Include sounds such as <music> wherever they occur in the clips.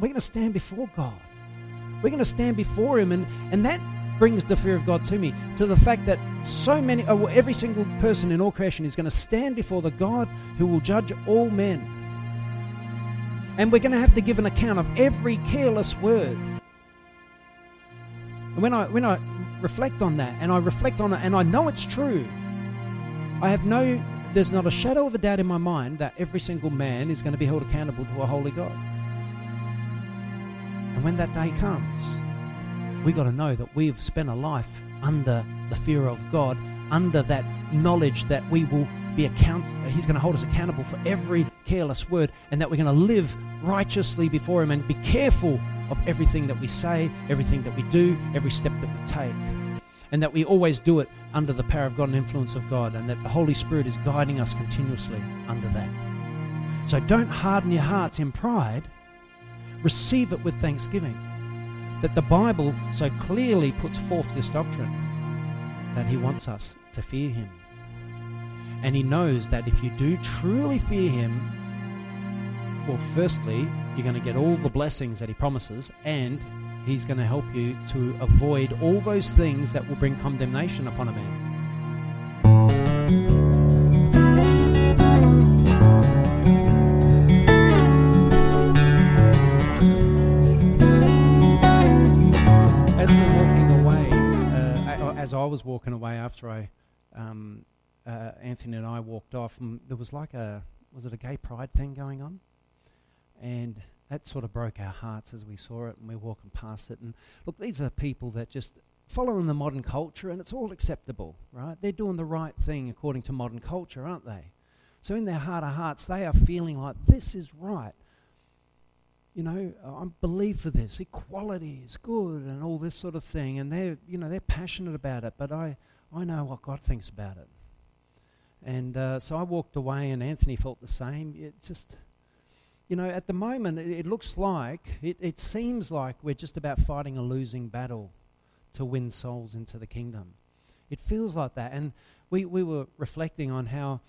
we're going to stand before God. We're going to stand before Him, and, and that brings the fear of God to me, to the fact that so many, uh, every single person in all creation is going to stand before the God who will judge all men. And we're going to have to give an account of every careless word. And when I, when I reflect on that, and I reflect on it, and I know it's true, I have no, there's not a shadow of a doubt in my mind that every single man is going to be held accountable to a holy God. And when that day comes, we've got to know that we've spent a life under the fear of God, under that knowledge that we will be account he's going to hold us accountable for every careless word and that we're going to live righteously before him and be careful of everything that we say, everything that we do, every step that we take. And that we always do it under the power of God and influence of God, and that the Holy Spirit is guiding us continuously under that. So don't harden your hearts in pride, receive it with thanksgiving that the Bible so clearly puts forth this doctrine that He wants us to fear Him. And He knows that if you do truly fear Him, well, firstly, you're going to get all the blessings that He promises, and He's going to help you to avoid all those things that will bring condemnation upon a man. Was walking away after I, um, uh, Anthony and I walked off, and there was like a, was it a gay pride thing going on? And that sort of broke our hearts as we saw it, and we were walking past it. And look, these are people that just following the modern culture, and it's all acceptable, right? They're doing the right thing according to modern culture, aren't they? So in their heart of hearts, they are feeling like this is right you know, I believe for this. Equality is good and all this sort of thing. And they're, you know, they're passionate about it. But I, I know what God thinks about it. And uh, so I walked away, and Anthony felt the same. It's just, you know, at the moment, it, it looks like, it, it seems like we're just about fighting a losing battle to win souls into the kingdom. It feels like that. And we, we were reflecting on how,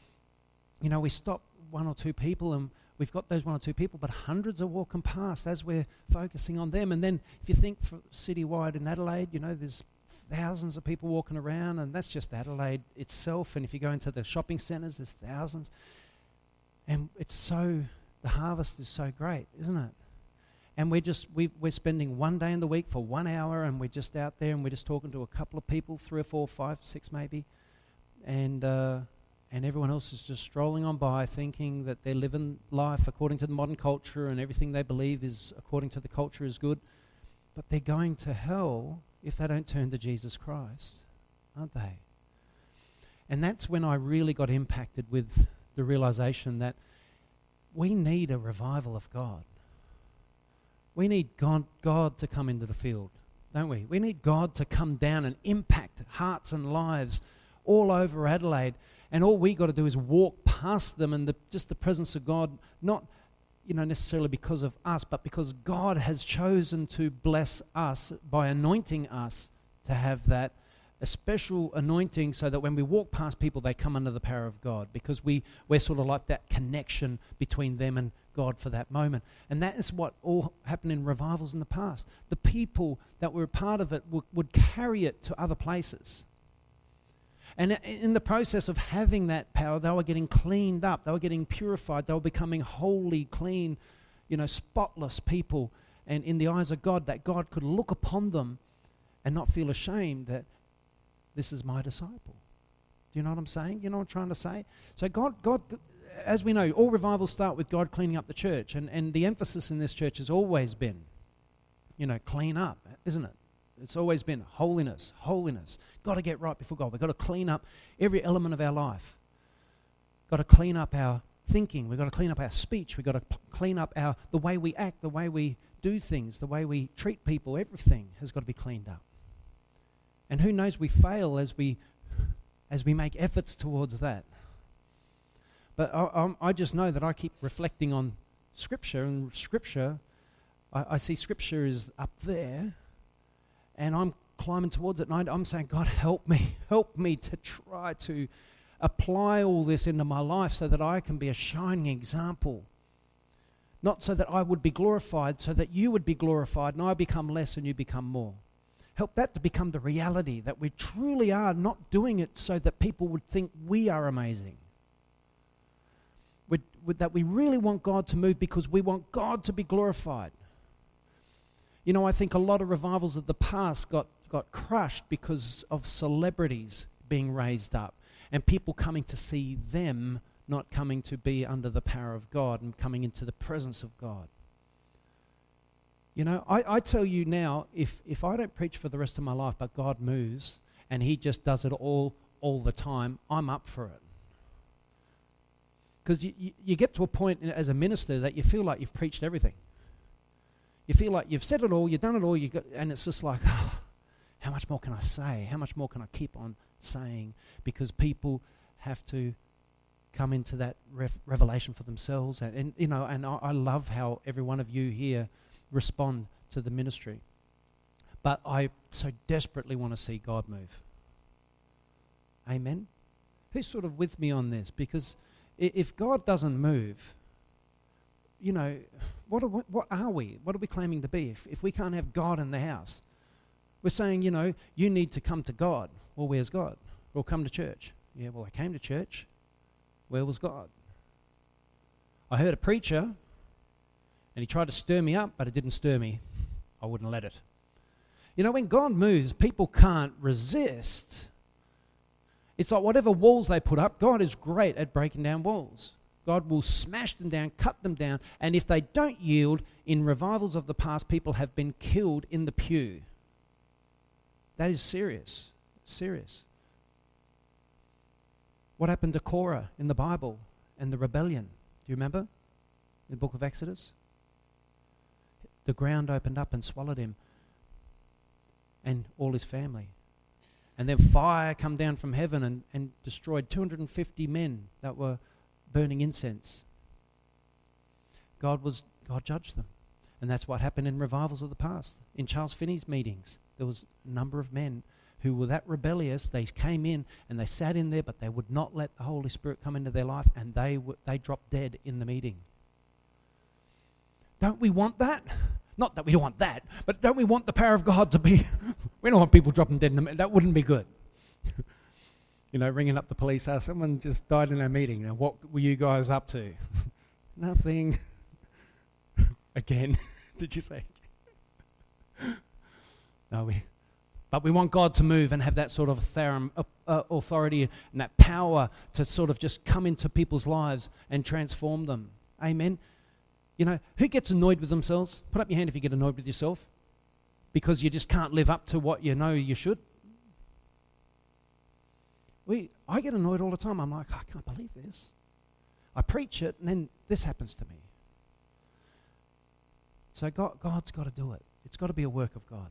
you know, we stopped one or two people and we've got those one or two people, but hundreds are walking past as we're focusing on them. And then if you think citywide in Adelaide, you know, there's thousands of people walking around, and that's just Adelaide itself. And if you go into the shopping centres, there's thousands. And it's so, the harvest is so great, isn't it? And we're just, we, we're spending one day in the week for one hour, and we're just out there and we're just talking to a couple of people, three or four, five, six maybe. And, uh, and everyone else is just strolling on by thinking that they're living life according to the modern culture and everything they believe is according to the culture is good. But they're going to hell if they don't turn to Jesus Christ, aren't they? And that's when I really got impacted with the realization that we need a revival of God. We need God, God to come into the field, don't we? We need God to come down and impact hearts and lives all over Adelaide and all we got to do is walk past them and the, just the presence of God, not you know necessarily because of us, but because God has chosen to bless us by anointing us to have that a special anointing so that when we walk past people they come under the power of God because we we're sort of like that connection between them and God for that moment. And that is what all happened in revivals in the past. The people that were a part of it would, would carry it to other places. And in the process of having that power, they were getting cleaned up. They were getting purified. They were becoming holy, clean, you know, spotless people. And in the eyes of God, that God could look upon them and not feel ashamed that this is my disciple. Do you know what I'm saying? You know what I'm trying to say? So God, God, as we know, all revivals start with God cleaning up the church. And, and the emphasis in this church has always been, you know, clean up, isn't it? It's always been holiness, holiness. Got to get right before God. We've got to clean up every element of our life. Got to clean up our thinking. We've got to clean up our speech. We've got to p- clean up our the way we act, the way we do things, the way we treat people. Everything has got to be cleaned up. And who knows, we fail as we as we make efforts towards that. But I, I just know that I keep reflecting on Scripture, and Scripture, I, I see Scripture is up there, and I'm climbing towards it, and I'm saying, God, help me, <laughs> help me to try to apply all this into my life so that I can be a shining example. Not so that I would be glorified, so that you would be glorified and I become less and you become more. Help that to become the reality that we truly are not doing it so that people would think we are amazing. we that we really want God to move because we want God to be glorified. You know, I think a lot of revivals of the past got, got crushed because of celebrities being raised up and people coming to see them, not coming to be under the power of God and coming into the presence of God. You know, I, I tell you now, if, if I don't preach for the rest of my life, but God moves and He just does it all all the time, I'm up for it. Because you, you, you get to a point as a minister that you feel like you've preached everything. You feel like you've said it all, you've done it all, you got, and it's just like, oh, how much more can I say? How much more can I keep on saying? Because people have to come into that revelation for themselves. And, and, you know, and I, I love how every one of you here respond to the ministry. But I so desperately want to see God move. Amen? Who's sort of with me on this? Because if God doesn't move, you know, what are, we, what are we? What are we claiming to be if, if we can't have God in the house? We're saying, you know, you need to come to God. Well, where's God? Well, come to church. Yeah, well, I came to church. Where was God? I heard a preacher, and he tried to stir me up, but it didn't stir me. I wouldn't let it. You know, when God moves, people can't resist. It's like whatever walls they put up, God is great at breaking down walls. God will smash them down, cut them down, and if they don't yield, in revivals of the past, people have been killed in the pew. That is serious. Serious. What happened to Korah in the Bible and the rebellion? Do you remember? In the book of Exodus? The ground opened up and swallowed him and all his family. And then fire come down from heaven and, and destroyed 250 men that were burning incense. God was God judged them. And that's what happened in revivals of the past. In Charles Finney's meetings, there was a number of men who were that rebellious. They came in and they sat in there, but they would not let the Holy Spirit come into their life, and they w- they dropped dead in the meeting. Don't we want that? Not that we don't want that, but don't we want the power of God to be? <laughs> we don't want people dropping dead in the. meeting. That wouldn't be good. <laughs> you know, ringing up the police, uh, someone just died in our meeting. Now, what were you guys up to? <laughs> Nothing. <laughs> Again, <laughs> did you say? no, we. But we want God to move and have that sort of therum, uh, uh, authority and that power to sort of just come into people's lives and transform them. Amen. You know, who gets annoyed with themselves? Put up your hand if you get annoyed with yourself because you just can't live up to what you know you should. We, I get annoyed all the time. I'm like, I can't believe this. I preach it, and then this happens to me. So God, God's got to do it. It's got to be a work of God.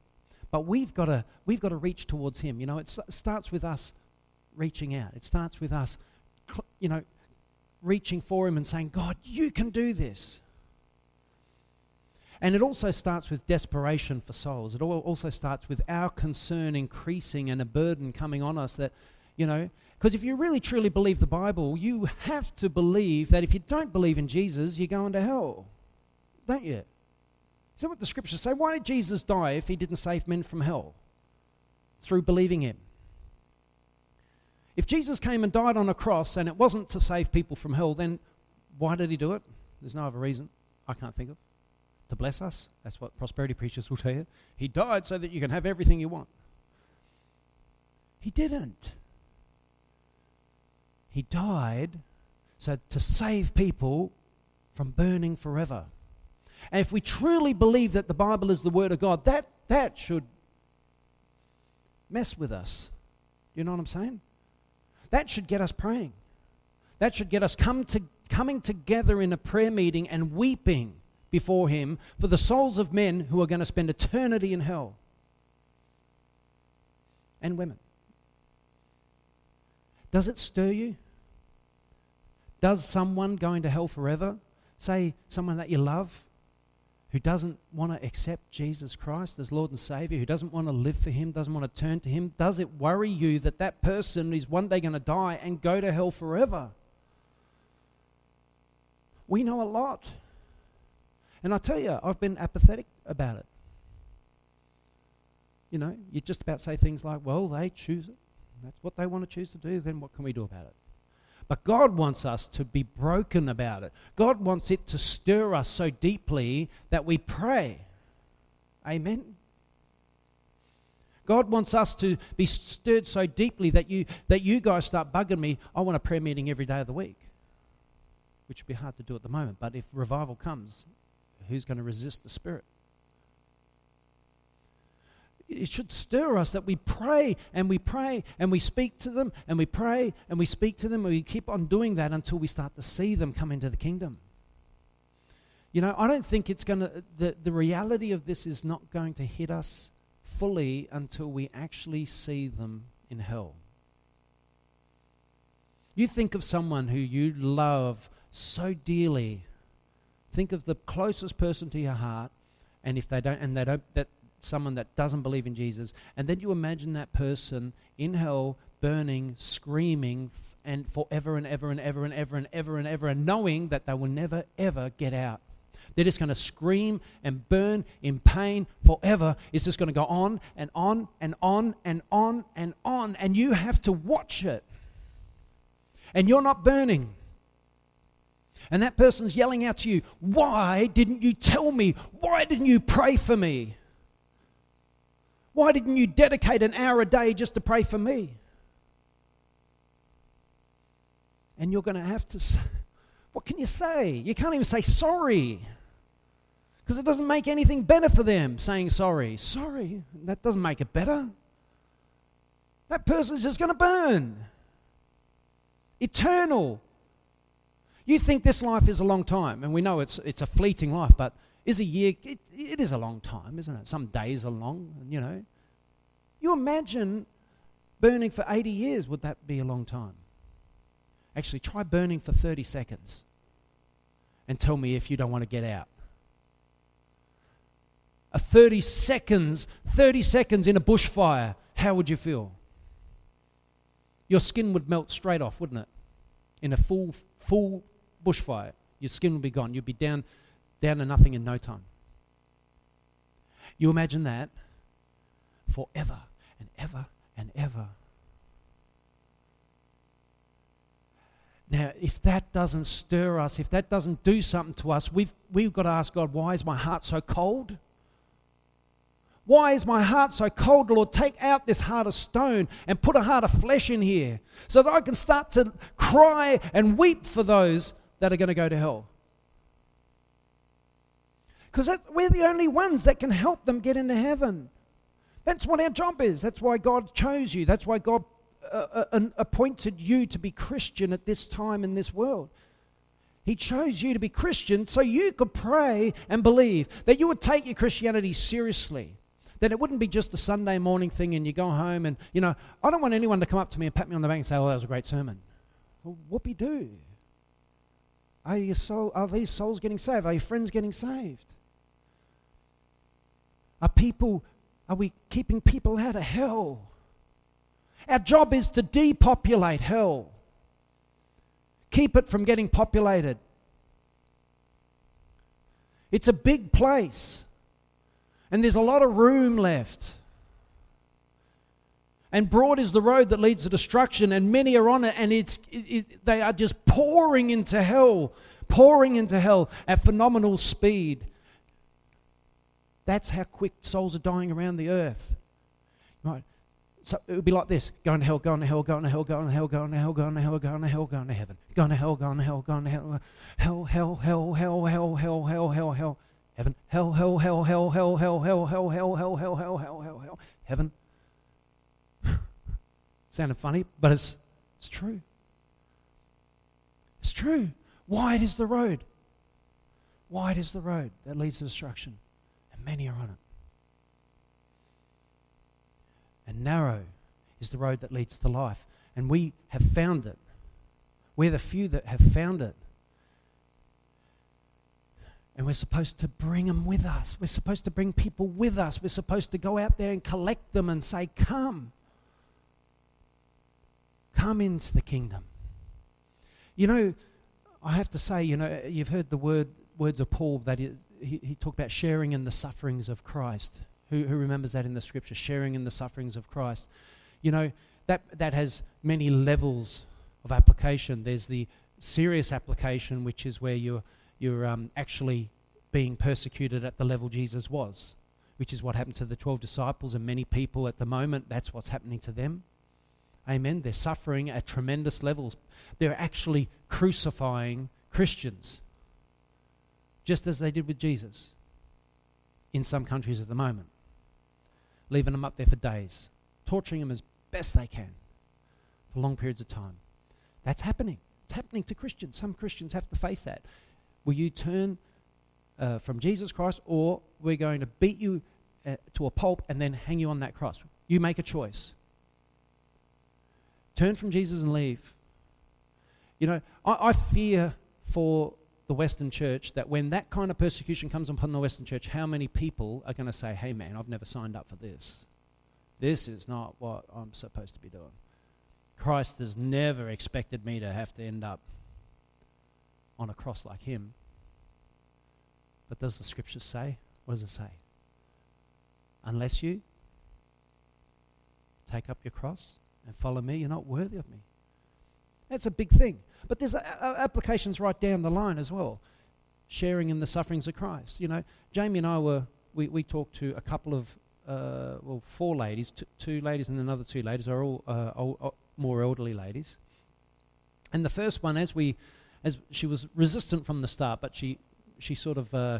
But we've got to, we've got to reach towards Him. You know, it starts with us reaching out. It starts with us, you know, reaching for Him and saying, God, you can do this. And it also starts with desperation for souls. It also starts with our concern increasing and a burden coming on us that, you know, because if you really truly believe the Bible, you have to believe that if you don't believe in Jesus, you're going to hell. Don't you? Is that what the scriptures say? Why did Jesus die if he didn't save men from hell? Through believing him. If Jesus came and died on a cross and it wasn't to save people from hell, then why did he do it? There's no other reason I can't think of. To bless us. That's what prosperity preachers will tell you. He died so that you can have everything you want. He didn't. He died so to save people from burning forever. And if we truly believe that the Bible is the Word of God, that, that should mess with us. You know what I'm saying? That should get us praying. That should get us come to, coming together in a prayer meeting and weeping before Him for the souls of men who are going to spend eternity in hell. And women. Does it stir you? Does someone going to hell forever, say someone that you love, who doesn't want to accept Jesus Christ as Lord and Savior, who doesn't want to live for Him, doesn't want to turn to Him, does it worry you that that person is one day going to die and go to hell forever? We know a lot. And I tell you, I've been apathetic about it. You know, you just about say things like, well, they choose it. That's what they want to choose to do, then what can we do about it? But God wants us to be broken about it. God wants it to stir us so deeply that we pray. Amen. God wants us to be stirred so deeply that you that you guys start bugging me. I want a prayer meeting every day of the week, which would be hard to do at the moment. But if revival comes, who's going to resist the Spirit? It should stir us that we pray and we pray and we speak to them and we pray and we speak to them and we keep on doing that until we start to see them come into the kingdom. You know, I don't think it's going to, the, the reality of this is not going to hit us fully until we actually see them in hell. You think of someone who you love so dearly. Think of the closest person to your heart, and if they don't, and they don't, that someone that doesn't believe in Jesus, and then you imagine that person in hell burning, screaming, f- and forever and ever and ever and ever and ever and ever, and knowing that they will never ever get out. They're just going to scream and burn in pain forever. It's just going to go on and on and on and on and on, and you have to watch it. And you're not burning. And that person's yelling out to you, Why didn't you tell me? Why didn't you pray for me? Why didn't you dedicate an hour a day just to pray for me? And you're going to have to, what can you say? You can't even say sorry because it doesn't make anything better for them saying sorry. Sorry, that doesn't make it better. That person's just going to burn. Eternal. You think this life is a long time, and we know it's, it's a fleeting life, but is a year, it, it is a long time, isn't it? Some days are long, you know. You imagine burning for 80 years, would that be a long time? Actually, try burning for 30 seconds and tell me if you don't want to get out. A 30 seconds, 30 seconds in a bushfire, how would you feel? Your skin would melt straight off, wouldn't it? In a full, full bushfire, your skin would be gone. You'd be down down to nothing in no time. You imagine that forever and ever and ever. Now, if that doesn't stir us, if that doesn't do something to us, we've, we've got to ask God, why is my heart so cold? Why is my heart so cold, Lord? Take out this heart of stone and put a heart of flesh in here so that I can start to cry and weep for those that are going to go to hell. Because we're the only ones that can help them get into heaven. That's what our job is. That's why God chose you. That's why God uh, uh, appointed you to be Christian at this time in this world. He chose you to be Christian so you could pray and believe, that you would take your Christianity seriously. That it wouldn't be just a Sunday morning thing and you go home and, you know, I don't want anyone to come up to me and pat me on the back and say, oh, that was a great sermon. Well, whoopie do. Are, your soul, are these souls getting saved? Are your friends getting saved? Are people, are we keeping people out of hell? Our job is to depopulate hell. Keep it from getting populated. It's a big place. And there's a lot of room left. And broad is the road that leads to destruction, and many are on it, and it's, it, it, they are just pouring into hell, pouring into hell at phenomenal speed. That's how quick souls are dying around the earth. Right? So it would be like this going to hell, going to hell, going to hell, going to hell, going to hell, going to hell, going to hell, going to heaven. Going to hell, going to hell, going to hell. Hell, hell, hell, hell, hell, hell, hell, hell, hell. Heaven. Hell, hell, hell, hell, hell, hell, hell, hell, hell, hell, hell, hell, hell, hell, hell. Heaven. Sounded funny, but it's it's true. It's true. Wide is the road. Wide is the road that leads to destruction many are on it. And narrow is the road that leads to life. And we have found it. We're the few that have found it. And we're supposed to bring them with us. We're supposed to bring people with us. We're supposed to go out there and collect them and say, Come. Come into the kingdom. You know, I have to say, you know, you've heard the word, words of Paul that is, he, he talked about sharing in the sufferings of Christ. Who, who remembers that in the scripture? Sharing in the sufferings of Christ. You know, that, that has many levels of application. There's the serious application, which is where you're, you're um, actually being persecuted at the level Jesus was, which is what happened to the 12 disciples and many people at the moment. That's what's happening to them. Amen. They're suffering at tremendous levels. They're actually crucifying Christians, just as they did with Jesus in some countries at the moment, leaving them up there for days, torturing them as best they can for long periods of time. That's happening. It's happening to Christians. Some Christians have to face that. Will you turn uh, from Jesus Christ, or we're going to beat you uh, to a pulp and then hang you on that cross? You make a choice. Turn from Jesus and leave. You know, I, I fear for the Western church that when that kind of persecution comes upon the Western church, how many people are going to say, hey man, I've never signed up for this? This is not what I'm supposed to be doing. Christ has never expected me to have to end up on a cross like him. But does the scripture say? What does it say? Unless you take up your cross and follow me, you're not worthy of me. That's a big thing. But there's a, a, applications right down the line as well. Sharing in the sufferings of Christ. You know, Jamie and I were, we, we talked to a couple of, uh, well, four ladies, t- two ladies and another two ladies are all uh, old, more elderly ladies. And the first one, as we, as she was resistant from the start, but she, she sort of, uh,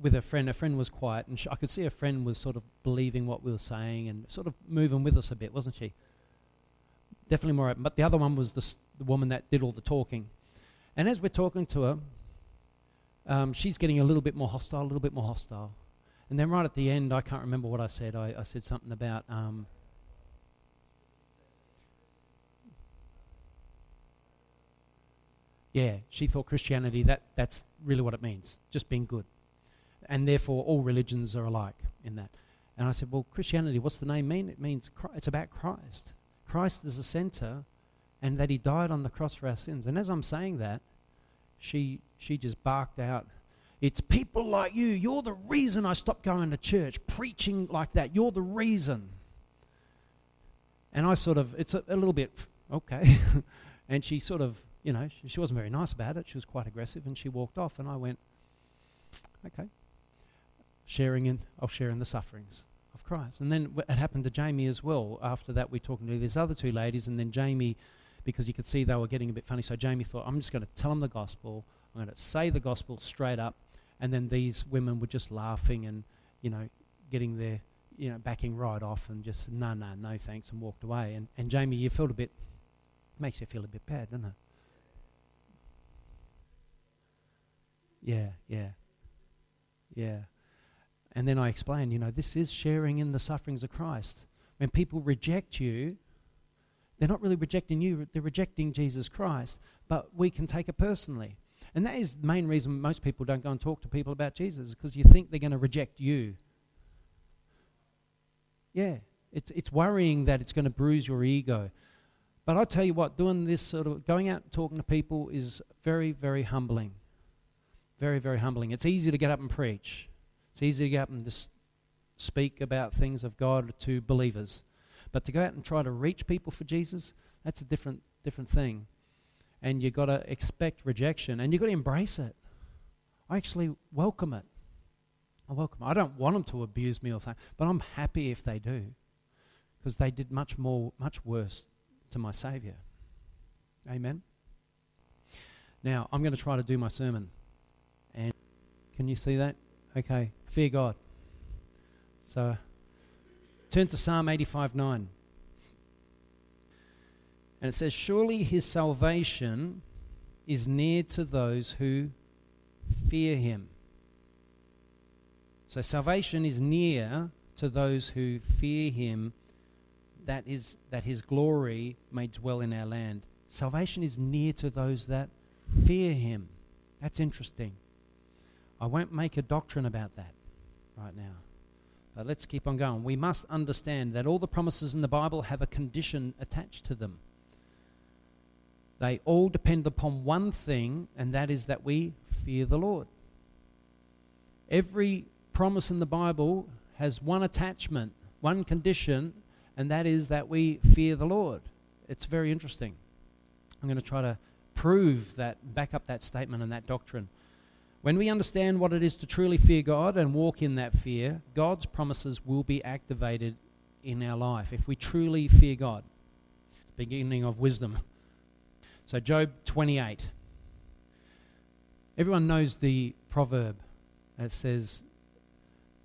with a friend, a friend was quiet, and she, I could see a friend was sort of believing what we were saying and sort of moving with us a bit, wasn't she? Definitely more open. But the other one was the, the woman that did all the talking. And as we're talking to her, um, she's getting a little bit more hostile, a little bit more hostile. And then right at the end, I can't remember what I said. I, I said something about. Um, yeah, she thought Christianity, that, that's really what it means, just being good. And therefore, all religions are alike in that. And I said, well, Christianity, what's the name mean? It means Christ, it's about Christ. Christ is the center, and that He died on the cross for our sins. And as I'm saying that, she she just barked out, "It's people like you. You're the reason I stopped going to church, preaching like that. You're the reason." And I sort of, it's a, a little bit okay, <laughs> and she sort of, you know, she, she wasn't very nice about it. She was quite aggressive, and she walked off. And I went, "Okay." Sharing in, I'll share in the sufferings of Christ. And then it happened to Jamie as well. After that, we're talking to these other two ladies, and then Jamie, because you could see they were getting a bit funny, so Jamie thought, I'm just going to tell them the gospel. I'm going to say the gospel straight up. And then these women were just laughing and, you know, getting their, you know, backing right off and just, no, no, no thanks, and walked away. And, and Jamie, you felt a bit, makes you feel a bit bad, doesn't it? Yeah, yeah, yeah. And then I explain, you know, this is sharing in the sufferings of Christ. When people reject you, they're not really rejecting you, they're rejecting Jesus Christ, but we can take it personally. And that is the main reason most people don't go and talk to people about Jesus, because you think they're going to reject you. Yeah, it's, it's worrying that it's going to bruise your ego. But I tell you what, doing this sort of going out and talking to people is very, very humbling. Very, very humbling. It's easy to get up and preach. It's easy to get up and just speak about things of God to believers. But to go out and try to reach people for Jesus, that's a different different thing. And you've got to expect rejection and you've got to embrace it. I actually welcome it. I welcome it. I don't want them to abuse me or something, but I'm happy if they do. Because they did much more, much worse to my Saviour. Amen. Now, I'm going to try to do my sermon. And can you see that? Okay, fear God. So turn to Psalm 85 9. And it says, Surely his salvation is near to those who fear him. So salvation is near to those who fear him, that is that his glory may dwell in our land. Salvation is near to those that fear him. That's interesting. I won't make a doctrine about that right now. But let's keep on going. We must understand that all the promises in the Bible have a condition attached to them. They all depend upon one thing, and that is that we fear the Lord. Every promise in the Bible has one attachment, one condition, and that is that we fear the Lord. It's very interesting. I'm going to try to prove that, back up that statement and that doctrine. When we understand what it is to truly fear God and walk in that fear, God's promises will be activated in our life if we truly fear God. Beginning of wisdom. So, Job 28. Everyone knows the proverb that says,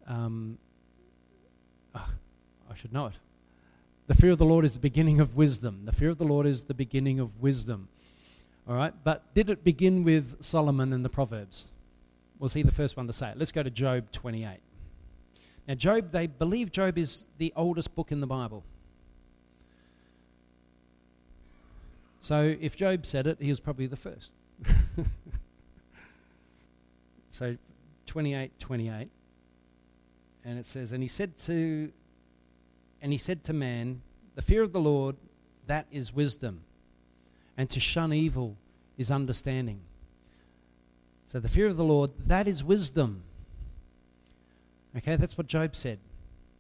um, oh, I should know it. The fear of the Lord is the beginning of wisdom. The fear of the Lord is the beginning of wisdom. All right, but did it begin with Solomon and the Proverbs? Was he the first one to say it? Let's go to Job 28. Now, Job, they believe Job is the oldest book in the Bible. So, if Job said it, he was probably the first. <laughs> so, 28 28. And it says, And he said to and he said to man, The fear of the Lord, that is wisdom, and to shun evil is understanding. So the fear of the Lord, that is wisdom. Okay, that's what Job said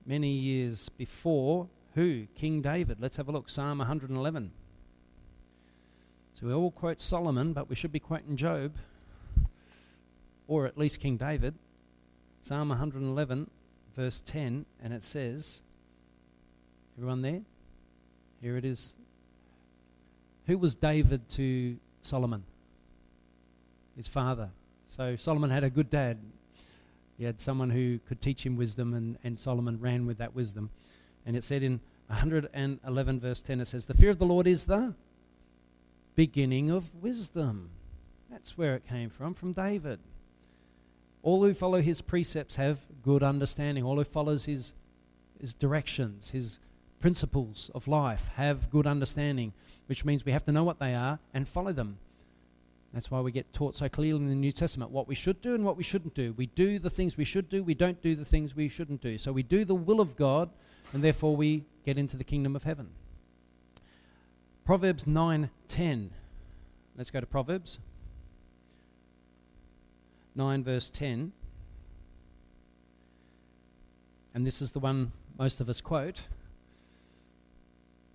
many years before who? King David. Let's have a look. Psalm 111. So we all quote Solomon, but we should be quoting Job, or at least King David. Psalm 111, verse 10, and it says, Everyone there? Here it is. Who was David to Solomon? His father. So Solomon had a good dad. He had someone who could teach him wisdom, and, and Solomon ran with that wisdom. And it said in 111, verse 10, it says, The fear of the Lord is the beginning of wisdom. That's where it came from, from David. All who follow his precepts have good understanding. All who follows his, his directions, his principles of life, have good understanding, which means we have to know what they are and follow them. That's why we get taught so clearly in the New Testament what we should do and what we shouldn't do. We do the things we should do, we don't do the things we shouldn't do. So we do the will of God, and therefore we get into the kingdom of heaven. Proverbs 9:10. Let's go to Proverbs 9 verse 10. And this is the one most of us quote.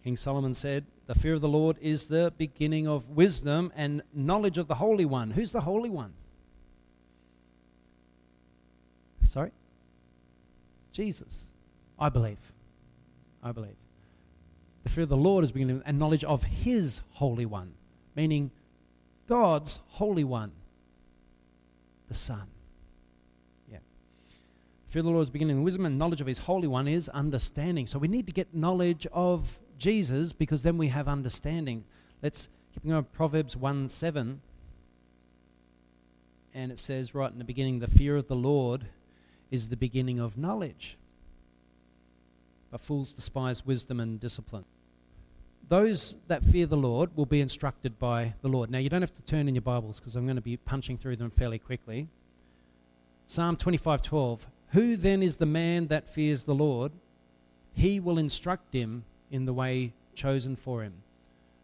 King Solomon said, The fear of the Lord is the beginning of wisdom and knowledge of the Holy One. Who's the Holy One? Sorry? Jesus. I believe. I believe. The fear of the Lord is beginning and knowledge of His Holy One, meaning God's Holy One, the Son. Yeah. Fear of the Lord is beginning wisdom and knowledge of His Holy One is understanding. So we need to get knowledge of Jesus because then we have understanding. Let's keep going. Proverbs 1 7. And it says right in the beginning, the fear of the Lord is the beginning of knowledge. But fools despise wisdom and discipline. Those that fear the Lord will be instructed by the Lord. Now, you don't have to turn in your Bibles because I'm going to be punching through them fairly quickly. Psalm 25:12 Who then is the man that fears the Lord? He will instruct him in the way chosen for him.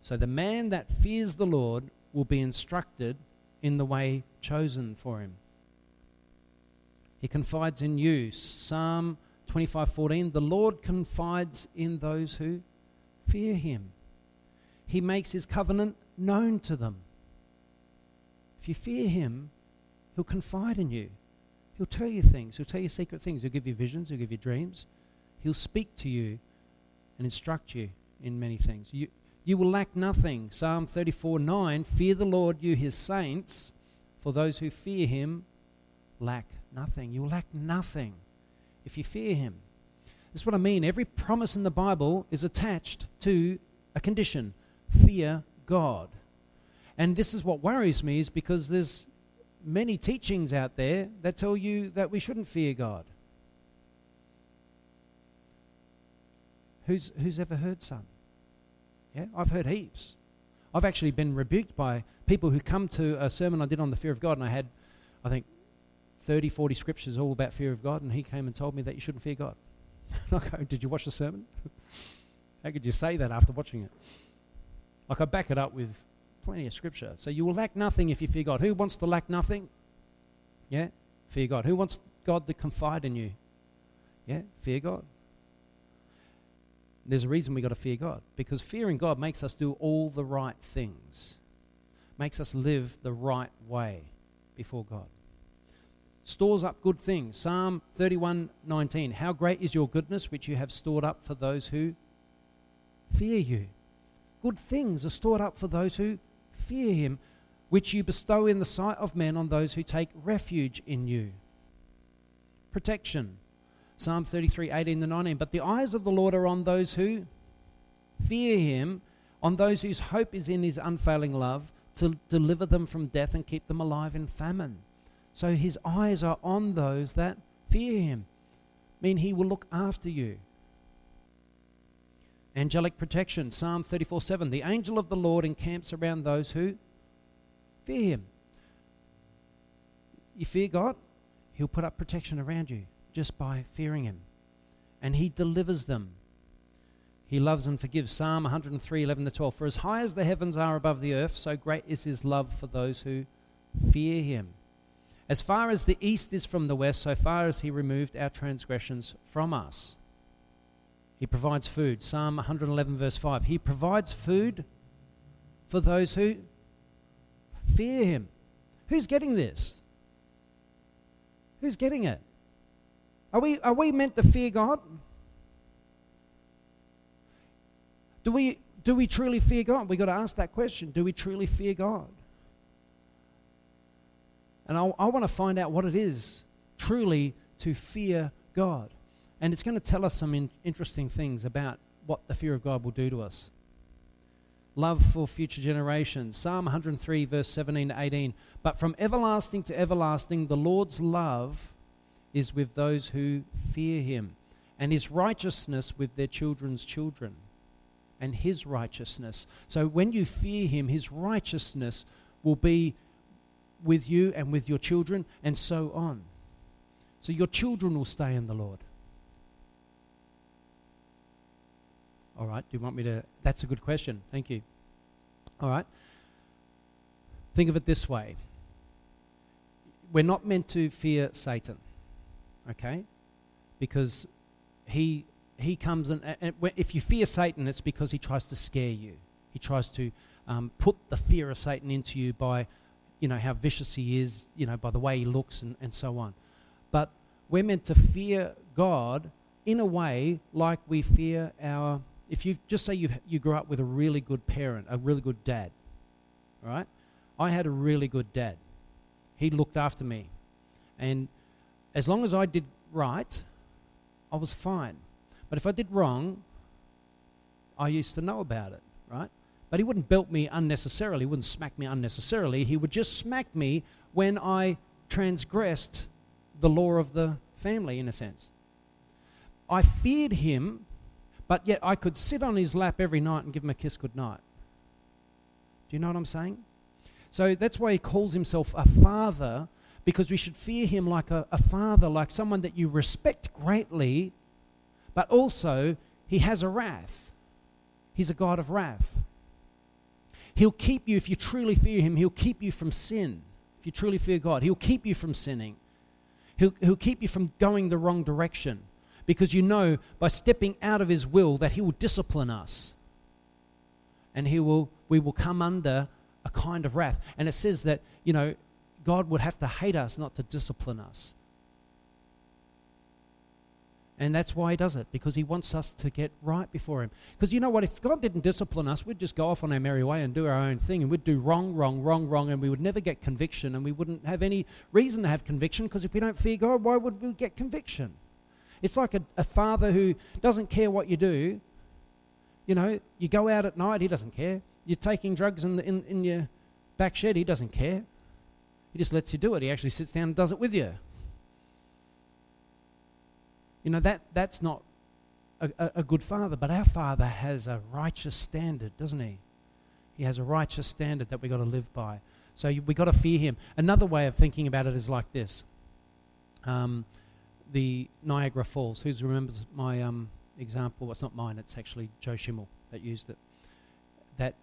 So the man that fears the Lord will be instructed in the way chosen for him. He confides in you. Psalm 25:14 The Lord confides in those who fear him. He makes his covenant known to them. If you fear him, he'll confide in you. He'll tell you things. He'll tell you secret things. He'll give you visions. He'll give you dreams. He'll speak to you and instruct you in many things. You, you will lack nothing. Psalm 34 9 Fear the Lord, you his saints, for those who fear him lack nothing. You will lack nothing if you fear him. This is what I mean. Every promise in the Bible is attached to a condition fear God. And this is what worries me, is because there's many teachings out there that tell you that we shouldn't fear God. Who's, who's ever heard some? Yeah, I've heard heaps. I've actually been rebuked by people who come to a sermon I did on the fear of God, and I had, I think, 30, 40 scriptures all about fear of God, and he came and told me that you shouldn't fear God. <laughs> I go, oh, Did you watch the sermon? <laughs> How could you say that after watching it? Like, I back it up with plenty of scripture. So you will lack nothing if you fear God. Who wants to lack nothing? Yeah? Fear God. Who wants God to confide in you? Yeah, fear God. There's a reason we got to fear God because fearing God makes us do all the right things, makes us live the right way before God. Stores up good things. Psalm 31:19. How great is your goodness which you have stored up for those who fear you. Good things are stored up for those who fear him, which you bestow in the sight of men on those who take refuge in you. Protection. Psalm 33, 18 to 19. But the eyes of the Lord are on those who fear him, on those whose hope is in his unfailing love, to deliver them from death and keep them alive in famine. So his eyes are on those that fear him. I mean, he will look after you. Angelic protection, Psalm 34 7. The angel of the Lord encamps around those who fear him. You fear God, he'll put up protection around you just by fearing Him. And He delivers them. He loves and forgives. Psalm 103, 11 to 12. For as high as the heavens are above the earth, so great is His love for those who fear Him. As far as the east is from the west, so far as He removed our transgressions from us. He provides food. Psalm 111, verse 5. He provides food for those who fear Him. Who's getting this? Who's getting it? Are we, are we meant to fear God? Do we, do we truly fear God? We've got to ask that question. Do we truly fear God? And I, I want to find out what it is truly to fear God. And it's going to tell us some in, interesting things about what the fear of God will do to us. Love for future generations. Psalm 103, verse 17 to 18. But from everlasting to everlasting, the Lord's love is with those who fear him, and his righteousness with their children's children. And his righteousness. So when you fear him, his righteousness will be with you and with your children, and so on. So your children will stay in the Lord. All right, do you want me to? That's a good question. Thank you. All right. Think of it this way we're not meant to fear Satan okay? Because he he comes and, and if you fear Satan, it's because he tries to scare you. He tries to um, put the fear of Satan into you by, you know, how vicious he is, you know, by the way he looks and, and so on. But we're meant to fear God in a way like we fear our. If you just say you you grew up with a really good parent, a really good dad, right? I had a really good dad. He looked after me, and as long as I did right, I was fine. But if I did wrong, I used to know about it, right? But he wouldn't belt me unnecessarily, he wouldn't smack me unnecessarily. He would just smack me when I transgressed the law of the family, in a sense. I feared him, but yet I could sit on his lap every night and give him a kiss goodnight. Do you know what I'm saying? So that's why he calls himself a father because we should fear him like a, a father, like someone that you respect greatly, but also he has a wrath. He's a God of wrath. He'll keep you, if you truly fear him, he'll keep you from sin. If you truly fear God, he'll keep you from sinning. He'll, he'll keep you from going the wrong direction because you know by stepping out of his will that he will discipline us and he will we will come under a kind of wrath and it says that you know God would have to hate us not to discipline us. And that's why he does it, because he wants us to get right before him. Because you know what? If God didn't discipline us, we'd just go off on our merry way and do our own thing, and we'd do wrong, wrong, wrong, wrong, and we would never get conviction, and we wouldn't have any reason to have conviction, because if we don't fear God, why would we get conviction? It's like a, a father who doesn't care what you do. You know, you go out at night, he doesn't care. You're taking drugs in, the, in, in your back shed, he doesn't care. He just lets you do it. He actually sits down and does it with you. You know, that, that's not a, a, good father, but our father has a righteous standard, doesn't he? He has a righteous standard that we've got to live by. So we've got to fear him. Another way of thinking about it is like this um, the Niagara Falls. Who remembers my um, example? Well, it's not mine, it's actually Joe Schimmel that used it. That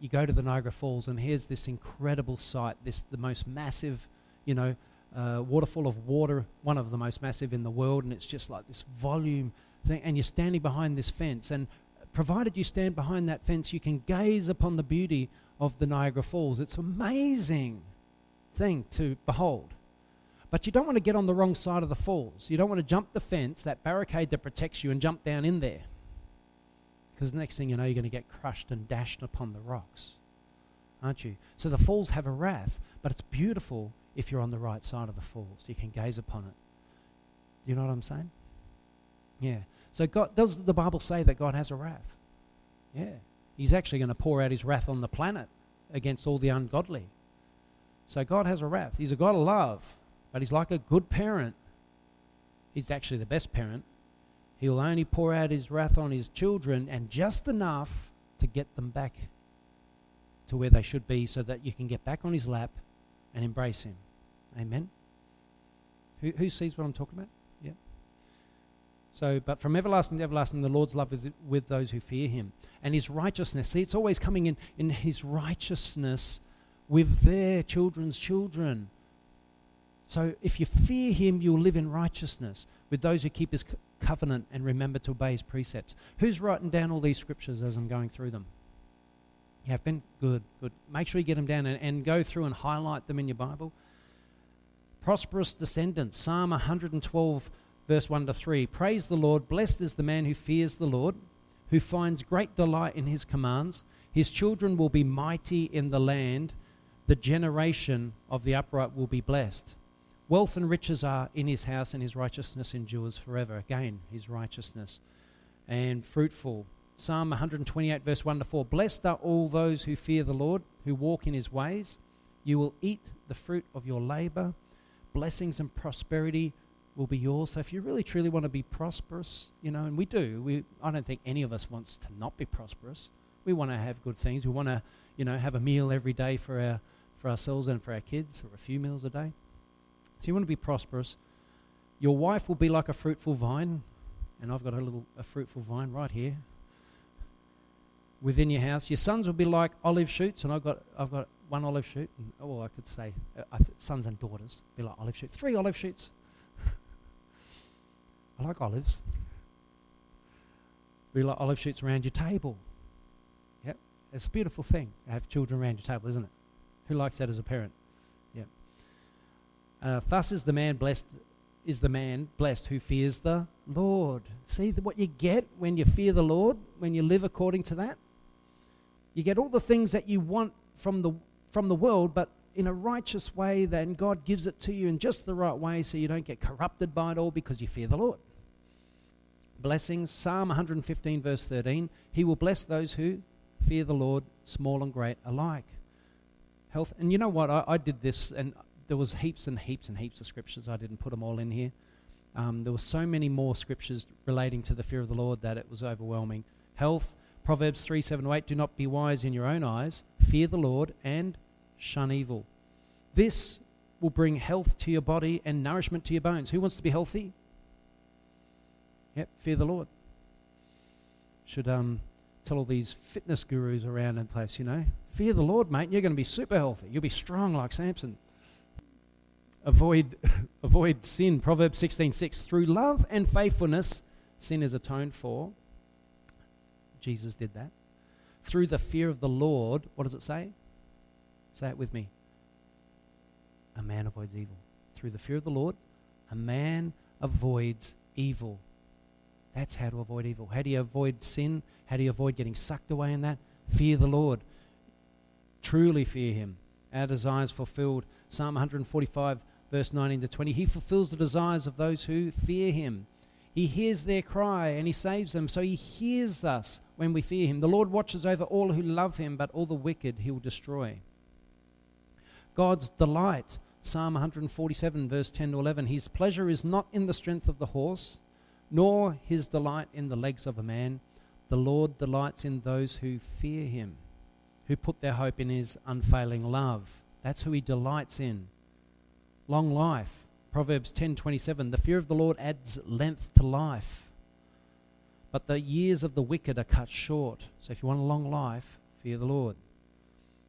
you go to the Niagara Falls, and here's this incredible sight, this the most massive, you know, a waterfall of water, one of the most massive in the world, and it's just like this volume thing. And you're standing behind this fence, and provided you stand behind that fence, you can gaze upon the beauty of the Niagara Falls. It's amazing thing to behold. But you don't want to get on the wrong side of the falls. You don't want to jump the fence, that barricade that protects you, and jump down in there. Because the next thing you know, you're going to get crushed and dashed upon the rocks, aren't you? So the falls have a wrath, but it's beautiful if you're on the right side of the falls. You can gaze upon it. You know what I'm saying? Yeah. So God does the Bible say that God has a wrath? Yeah. He's actually going to pour out his wrath on the planet against all the ungodly. So God has a wrath. He's a God of love, but he's like a good parent. He's actually the best parent. He'll only pour out his wrath on his children and just enough to get them back to where they should be so that you can get back on his lap and embrace him. Amen. Who, who sees what I'm talking about? Yeah. So, but from everlasting to everlasting, the Lord's love with, with those who fear him. And his righteousness. See, it's always coming in, in his righteousness with their children's children. So if you fear him, you'll live in righteousness with those who keep his covenant and remember to obey his precepts. Who's writing down all these scriptures as I'm going through them? You have been? Good, good. Make sure you get them down and, and go through and highlight them in your Bible. Prosperous descendants, Psalm 112, verse 1 to 3. Praise the Lord. Blessed is the man who fears the Lord, who finds great delight in his commands. His children will be mighty in the land the generation of the upright will be blessed. Wealth and riches are in his house, and his righteousness endures forever. Again, his righteousness. And fruitful. Psalm 128, verse 1 to 4. Blessed are all those who fear the Lord, who walk in his ways. You will eat the fruit of your labor. Blessings and prosperity will be yours. So if you really truly want to be prosperous, you know, and we do, we, I don't think any of us wants to not be prosperous. We want to have good things. We want to, you know, have a meal every day for our for ourselves and for our kids, or a few meals a day. So you want to be prosperous. Your wife will be like a fruitful vine, and I've got a little a fruitful vine right here within your house. Your sons will be like olive shoots, and I've got I've got one olive shoot. And, oh, I could say uh, sons and daughters be like olive shoots. Three olive shoots. <laughs> I like olives. Be like olive shoots around your table. Yep, it's a beautiful thing to have children around your table, isn't it? Who likes that as a parent? Uh, thus is the man blessed. Is the man blessed who fears the Lord? See what you get when you fear the Lord, when you live according to that. You get all the things that you want from the from the world, but in a righteous way. Then God gives it to you in just the right way, so you don't get corrupted by it all because you fear the Lord. Blessings, Psalm 115, verse 13. He will bless those who fear the Lord, small and great alike health. And you know what? I, I did this, and there was heaps and heaps and heaps of scriptures. I didn't put them all in here. Um, there were so many more scriptures relating to the fear of the Lord that it was overwhelming. Health, Proverbs 3 7 8, do not be wise in your own eyes, fear the Lord, and shun evil. This will bring health to your body and nourishment to your bones. Who wants to be healthy? Yep, fear the Lord. Should um, tell all these fitness gurus around in place, you know. Fear the Lord, mate, you're going to be super healthy. You'll be strong like Samson. Avoid, <laughs> avoid sin. Proverbs 16:6. Through love and faithfulness, sin is atoned for. Jesus did that. Through the fear of the Lord, what does it say? Say it with me. A man avoids evil. Through the fear of the Lord, a man avoids evil. That's how to avoid evil. How do you avoid sin? How do you avoid getting sucked away in that? Fear the Lord. Truly fear Him. Our desires fulfilled. Psalm 145, verse 19 to 20. He fulfills the desires of those who fear Him. He hears their cry and He saves them. So He hears us when we fear Him. The Lord watches over all who love Him, but all the wicked He will destroy. God's delight. Psalm 147, verse 10 to 11. His pleasure is not in the strength of the horse nor his delight in the legs of a man. The Lord delights in those who fear him, who put their hope in his unfailing love. That's who he delights in. Long life. Proverbs 10:27 The fear of the Lord adds length to life. But the years of the wicked are cut short. So if you want a long life, fear the Lord.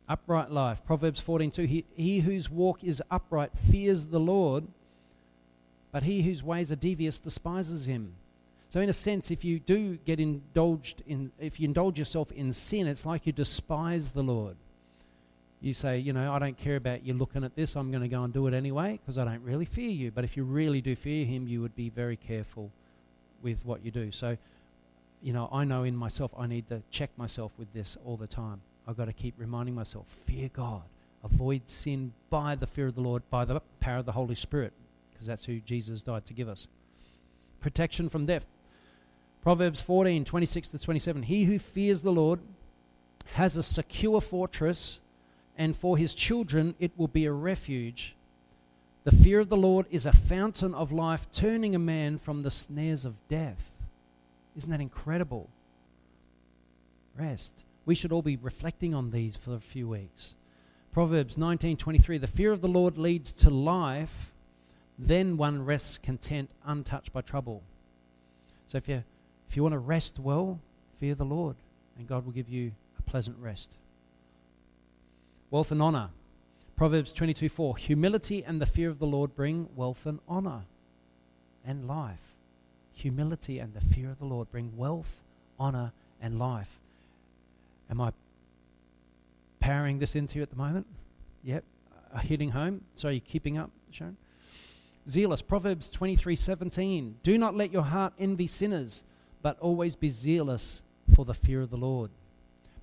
Upright life. Proverbs 14:2. He, he whose walk is upright fears the Lord, but he whose ways are devious despises him. So, in a sense, if you do get indulged in, if you indulge yourself in sin, it's like you despise the Lord. You say, you know, I don't care about you looking at this, I'm going to go and do it anyway because I don't really fear you. But if you really do fear Him, you would be very careful with what you do. So, you know, I know in myself I need to check myself with this all the time. I've got to keep reminding myself fear God, avoid sin by the fear of the Lord, by the power of the Holy Spirit, because that's who Jesus died to give us. Protection from death. Proverbs 14, 26 to 27. He who fears the Lord has a secure fortress, and for his children it will be a refuge. The fear of the Lord is a fountain of life, turning a man from the snares of death. Isn't that incredible? Rest. We should all be reflecting on these for a few weeks. Proverbs 19:23 The fear of the Lord leads to life, then one rests content untouched by trouble. So if you if you want to rest well, fear the Lord, and God will give you a pleasant rest. Wealth and honor. Proverbs 22 4 Humility and the fear of the Lord bring wealth and honor and life. Humility and the fear of the Lord bring wealth, honor, and life. Am I powering this into you at the moment? Yep. Uh, hitting home? So you keeping up, Sharon? Zealous. Proverbs 23 17. Do not let your heart envy sinners but always be zealous for the fear of the Lord.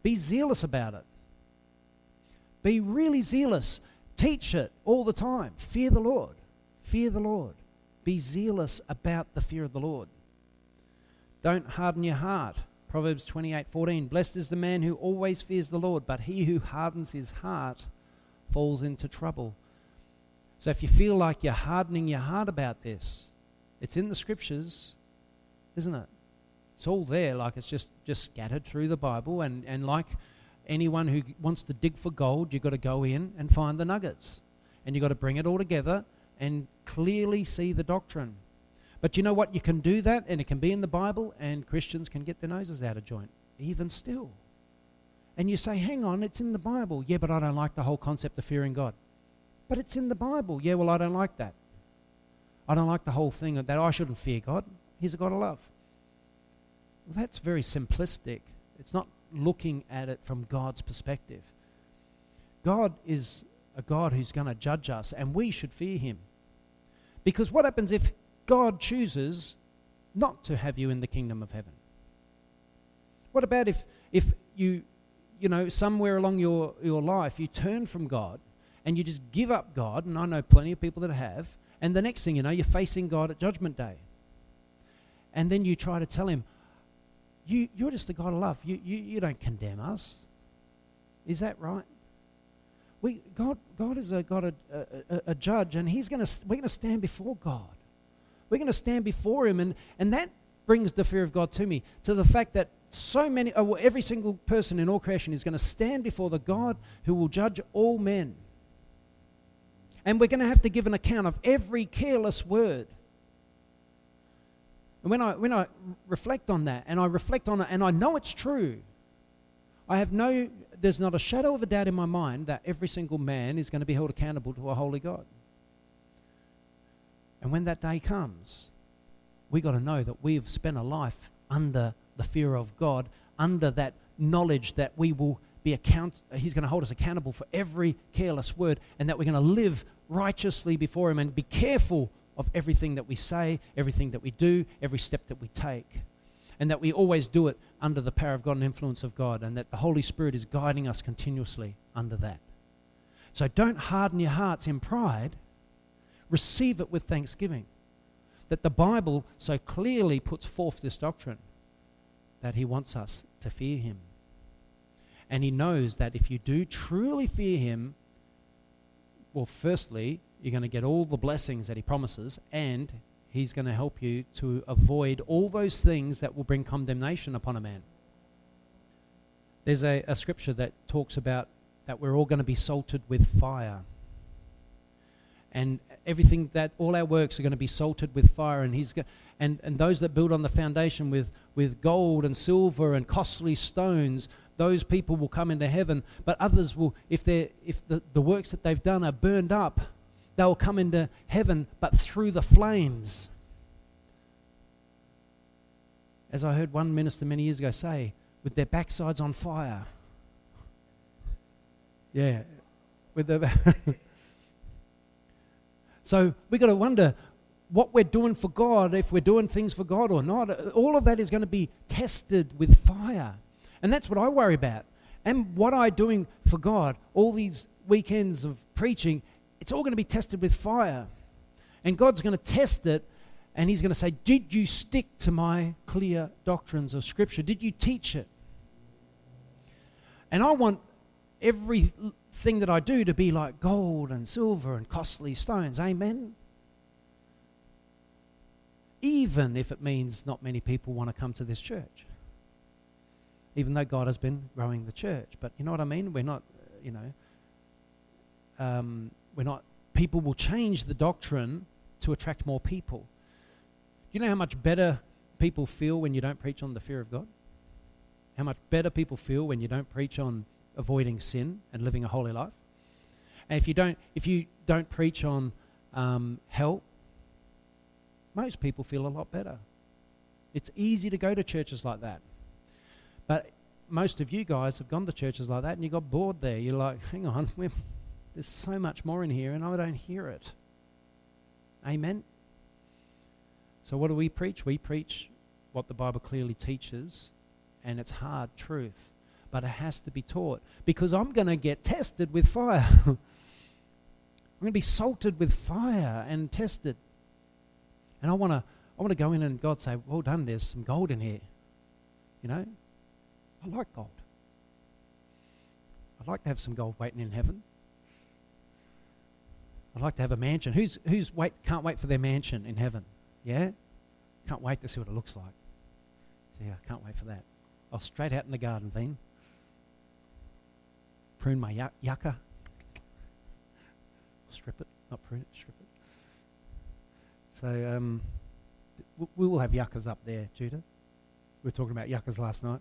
Be zealous about it. Be really zealous. Teach it all the time. Fear the Lord. Fear the Lord. Be zealous about the fear of the Lord. Don't harden your heart. Proverbs 28:14 Blessed is the man who always fears the Lord, but he who hardens his heart falls into trouble. So if you feel like you're hardening your heart about this, it's in the scriptures, isn't it? It's all there, like it's just, just scattered through the Bible. And, and like anyone who wants to dig for gold, you've got to go in and find the nuggets. And you've got to bring it all together and clearly see the doctrine. But you know what? You can do that, and it can be in the Bible, and Christians can get their noses out of joint, even still. And you say, hang on, it's in the Bible. Yeah, but I don't like the whole concept of fearing God. But it's in the Bible. Yeah, well, I don't like that. I don't like the whole thing that I shouldn't fear God. He's a God of love. Well, that's very simplistic. It's not looking at it from God's perspective. God is a God who's going to judge us, and we should fear him. Because what happens if God chooses not to have you in the kingdom of heaven? What about if, if you, you know, somewhere along your, your life you turn from God and you just give up God, and I know plenty of people that have, and the next thing you know, you're facing God at Judgment Day. And then you try to tell him, you, you're just a God of love. You, you, you don't condemn us. Is that right? We, God, God is a God, a, a, a judge, and He's gonna, we're going to stand before God. We're going to stand before Him, and, and that brings the fear of God to me, to the fact that so many, uh, every single person in all creation is going to stand before the God who will judge all men. And we're going to have to give an account of every careless word and when I, when I reflect on that, and I reflect on it, and I know it's true, I have no, there's not a shadow of a doubt in my mind that every single man is going to be held accountable to a holy God. And when that day comes, we got to know that we've spent a life under the fear of God, under that knowledge that we will be account he's going to hold us accountable for every careless word and that we're going to live righteously before him and be careful of everything that we say, everything that we do, every step that we take. And that we always do it under the power of God and influence of God, and that the Holy Spirit is guiding us continuously under that. So don't harden your hearts in pride, receive it with thanksgiving. That the Bible so clearly puts forth this doctrine that He wants us to fear Him. And He knows that if you do truly fear Him, well, firstly, you're going to get all the blessings that He promises, and He's going to help you to avoid all those things that will bring condemnation upon a man. There's a, a scripture that talks about that we're all going to be salted with fire. And everything that all our works are going to be salted with fire and he's go- and, and those that build on the foundation with, with gold and silver and costly stones those people will come into heaven, but others will, if, they're, if the, the works that they've done are burned up, they will come into heaven, but through the flames. As I heard one minister many years ago say, with their backsides on fire. Yeah, with the. <laughs> so we've got to wonder what we're doing for God, if we're doing things for God or not, all of that is going to be tested with fire. And that's what I worry about. And what I'm doing for God, all these weekends of preaching, it's all going to be tested with fire. And God's going to test it, and He's going to say, Did you stick to my clear doctrines of Scripture? Did you teach it? And I want everything that I do to be like gold and silver and costly stones. Amen? even if it means not many people want to come to this church. Even though God has been growing the church. But you know what I mean? We're not, you know, um, we're not, people will change the doctrine to attract more people. You know how much better people feel when you don't preach on the fear of God? How much better people feel when you don't preach on avoiding sin and living a holy life? And if you don't, if you don't preach on um, hell most people feel a lot better. It's easy to go to churches like that. But most of you guys have gone to churches like that and you got bored there. You're like, hang on, <laughs> there's so much more in here and I don't hear it. Amen? So, what do we preach? We preach what the Bible clearly teaches, and it's hard truth, but it has to be taught because I'm going to get tested with fire. <laughs> I'm going to be salted with fire and tested. And I want to I want to go in and God say, well done, there's some gold in here. You know? I like gold. I'd like to have some gold waiting in heaven. I'd like to have a mansion. Who's who's wait can't wait for their mansion in heaven? Yeah? Can't wait to see what it looks like. So yeah, I can't wait for that. I'll straight out in the garden, Veen. Prune my yucca. Strip it, not prune it, strip it. So um, we will have yuccas up there, Judah. We were talking about yuccas last night.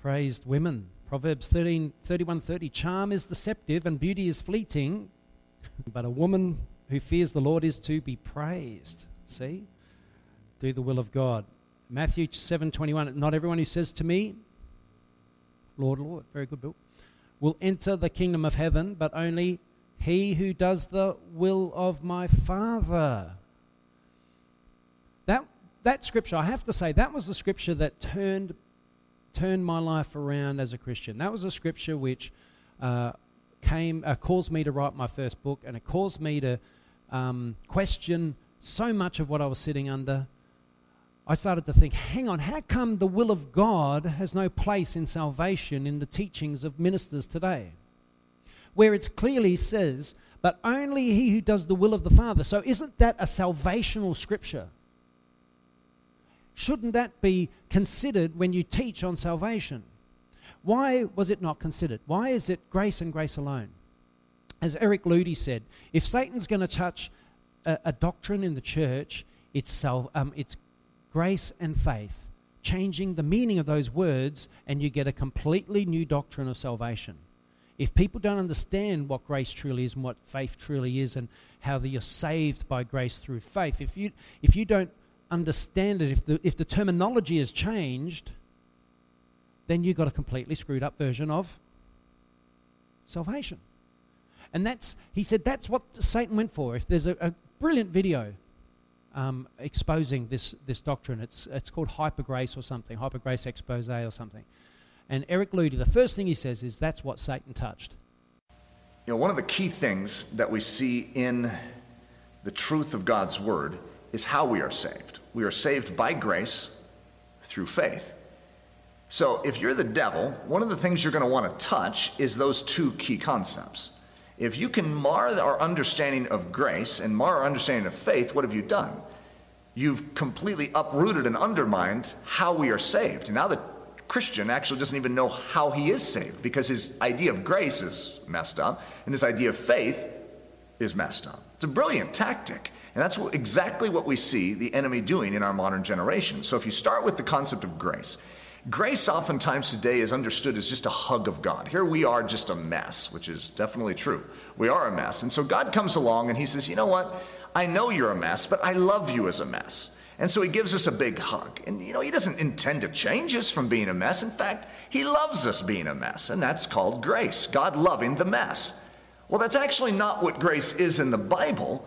Praised women. Proverbs 13, 31 30. Charm is deceptive and beauty is fleeting, but a woman who fears the Lord is to be praised. See? Do the will of God. Matthew 7 21. Not everyone who says to me, Lord, Lord, very good, Bill, will enter the kingdom of heaven, but only he who does the will of my Father. That, that scripture, I have to say, that was the scripture that turned, turned my life around as a Christian. That was a scripture which uh, came, uh, caused me to write my first book, and it caused me to um, question so much of what I was sitting under. I started to think, hang on, how come the will of God has no place in salvation in the teachings of ministers today? where it clearly says, but only he who does the will of the Father. So isn't that a salvational scripture? Shouldn't that be considered when you teach on salvation? Why was it not considered? Why is it grace and grace alone? As Eric Ludy said, if Satan's going to touch a, a, doctrine in the church, it's, sal- um, it's grace and faith, changing the meaning of those words, and you get a completely new doctrine of salvation. If people don't understand what grace truly is and what faith truly is and how you're saved by grace through faith, if you, if you don't understand it, if the, if the terminology has changed, then you've got a completely screwed up version of salvation. And that's, he said, that's what Satan went for. If there's a, a brilliant video um, exposing this, this doctrine, it's, it's called Hyper Grace or something, Hyper Grace Expose or something. And Eric Ludy, the first thing he says is that's what Satan touched. You know, one of the key things that we see in the truth of God's word is how we are saved. We are saved by grace through faith. So if you're the devil, one of the things you're going to want to touch is those two key concepts. If you can mar our understanding of grace and mar our understanding of faith, what have you done? You've completely uprooted and undermined how we are saved. Now the Christian actually doesn't even know how he is saved because his idea of grace is messed up and his idea of faith is messed up. It's a brilliant tactic. And that's exactly what we see the enemy doing in our modern generation. So if you start with the concept of grace, Grace, oftentimes today, is understood as just a hug of God. Here we are, just a mess, which is definitely true. We are a mess. And so God comes along and He says, You know what? I know you're a mess, but I love you as a mess. And so He gives us a big hug. And, you know, He doesn't intend to change us from being a mess. In fact, He loves us being a mess. And that's called grace God loving the mess. Well, that's actually not what grace is in the Bible.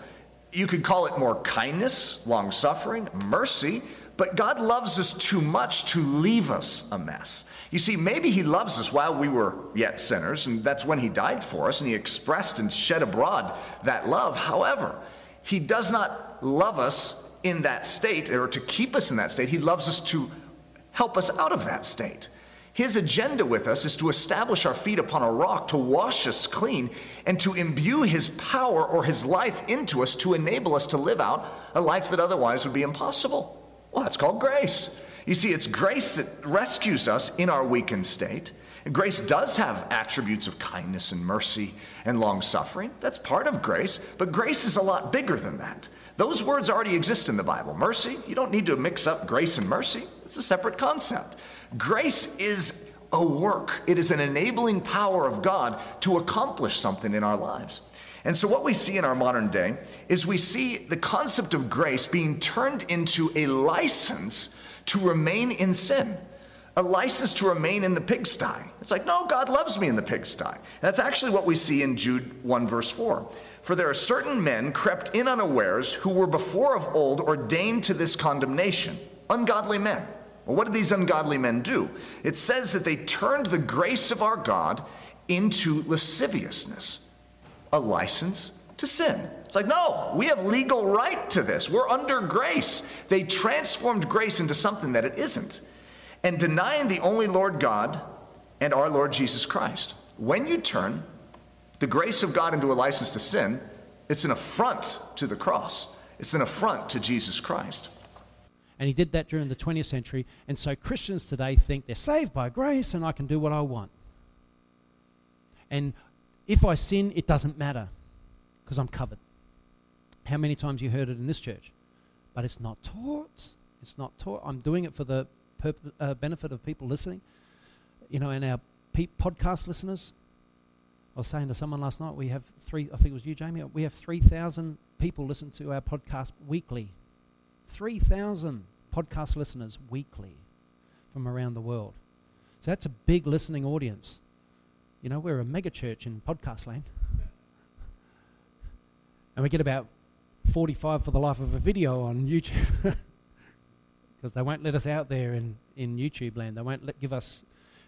You could call it more kindness, long suffering, mercy. But God loves us too much to leave us a mess. You see, maybe He loves us while we were yet sinners, and that's when He died for us, and He expressed and shed abroad that love. However, He does not love us in that state or to keep us in that state. He loves us to help us out of that state. His agenda with us is to establish our feet upon a rock, to wash us clean, and to imbue His power or His life into us to enable us to live out a life that otherwise would be impossible. Well, that's called grace. You see, it's grace that rescues us in our weakened state. Grace does have attributes of kindness and mercy and long suffering. That's part of grace. But grace is a lot bigger than that. Those words already exist in the Bible. Mercy, you don't need to mix up grace and mercy, it's a separate concept. Grace is a work, it is an enabling power of God to accomplish something in our lives. And so, what we see in our modern day is we see the concept of grace being turned into a license to remain in sin, a license to remain in the pigsty. It's like, no, God loves me in the pigsty. That's actually what we see in Jude 1, verse 4. For there are certain men crept in unawares who were before of old ordained to this condemnation, ungodly men. Well, what did these ungodly men do? It says that they turned the grace of our God into lasciviousness a license to sin. It's like, no, we have legal right to this. We're under grace. They transformed grace into something that it isn't. And denying the only Lord God and our Lord Jesus Christ. When you turn the grace of God into a license to sin, it's an affront to the cross, it's an affront to Jesus Christ. And he did that during the 20th century. And so Christians today think they're saved by grace and I can do what I want. And if I sin, it doesn't matter because I'm covered. How many times you heard it in this church? But it's not taught. It's not taught. I'm doing it for the purpose, uh, benefit of people listening. You know, and our pe- podcast listeners. I was saying to someone last night, we have three, I think it was you, Jamie, we have 3,000 people listen to our podcast weekly. 3,000 podcast listeners weekly from around the world. So that's a big listening audience. You know, we're a mega church in podcast land. <laughs> And we get about 45 for the life of a video on YouTube. <laughs> Because they won't let us out there in, in YouTube land. They won't let, give us,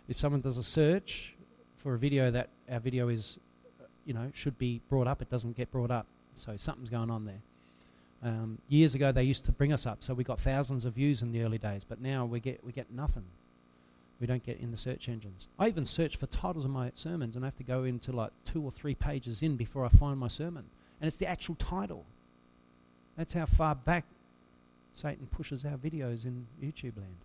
if someone does a search for a video that our video is, uh, you know, should be brought up, it doesn't get brought up. So something's going on there. Um, years ago, they used to bring us up, so we got thousands of views in the early days. But now we get we get nothing we don't get in the search engines. I even search for titles of my sermons and I have to go into like two or three pages in before I find my sermon. And it's the actual title. That's how far back Satan pushes our videos in YouTube land.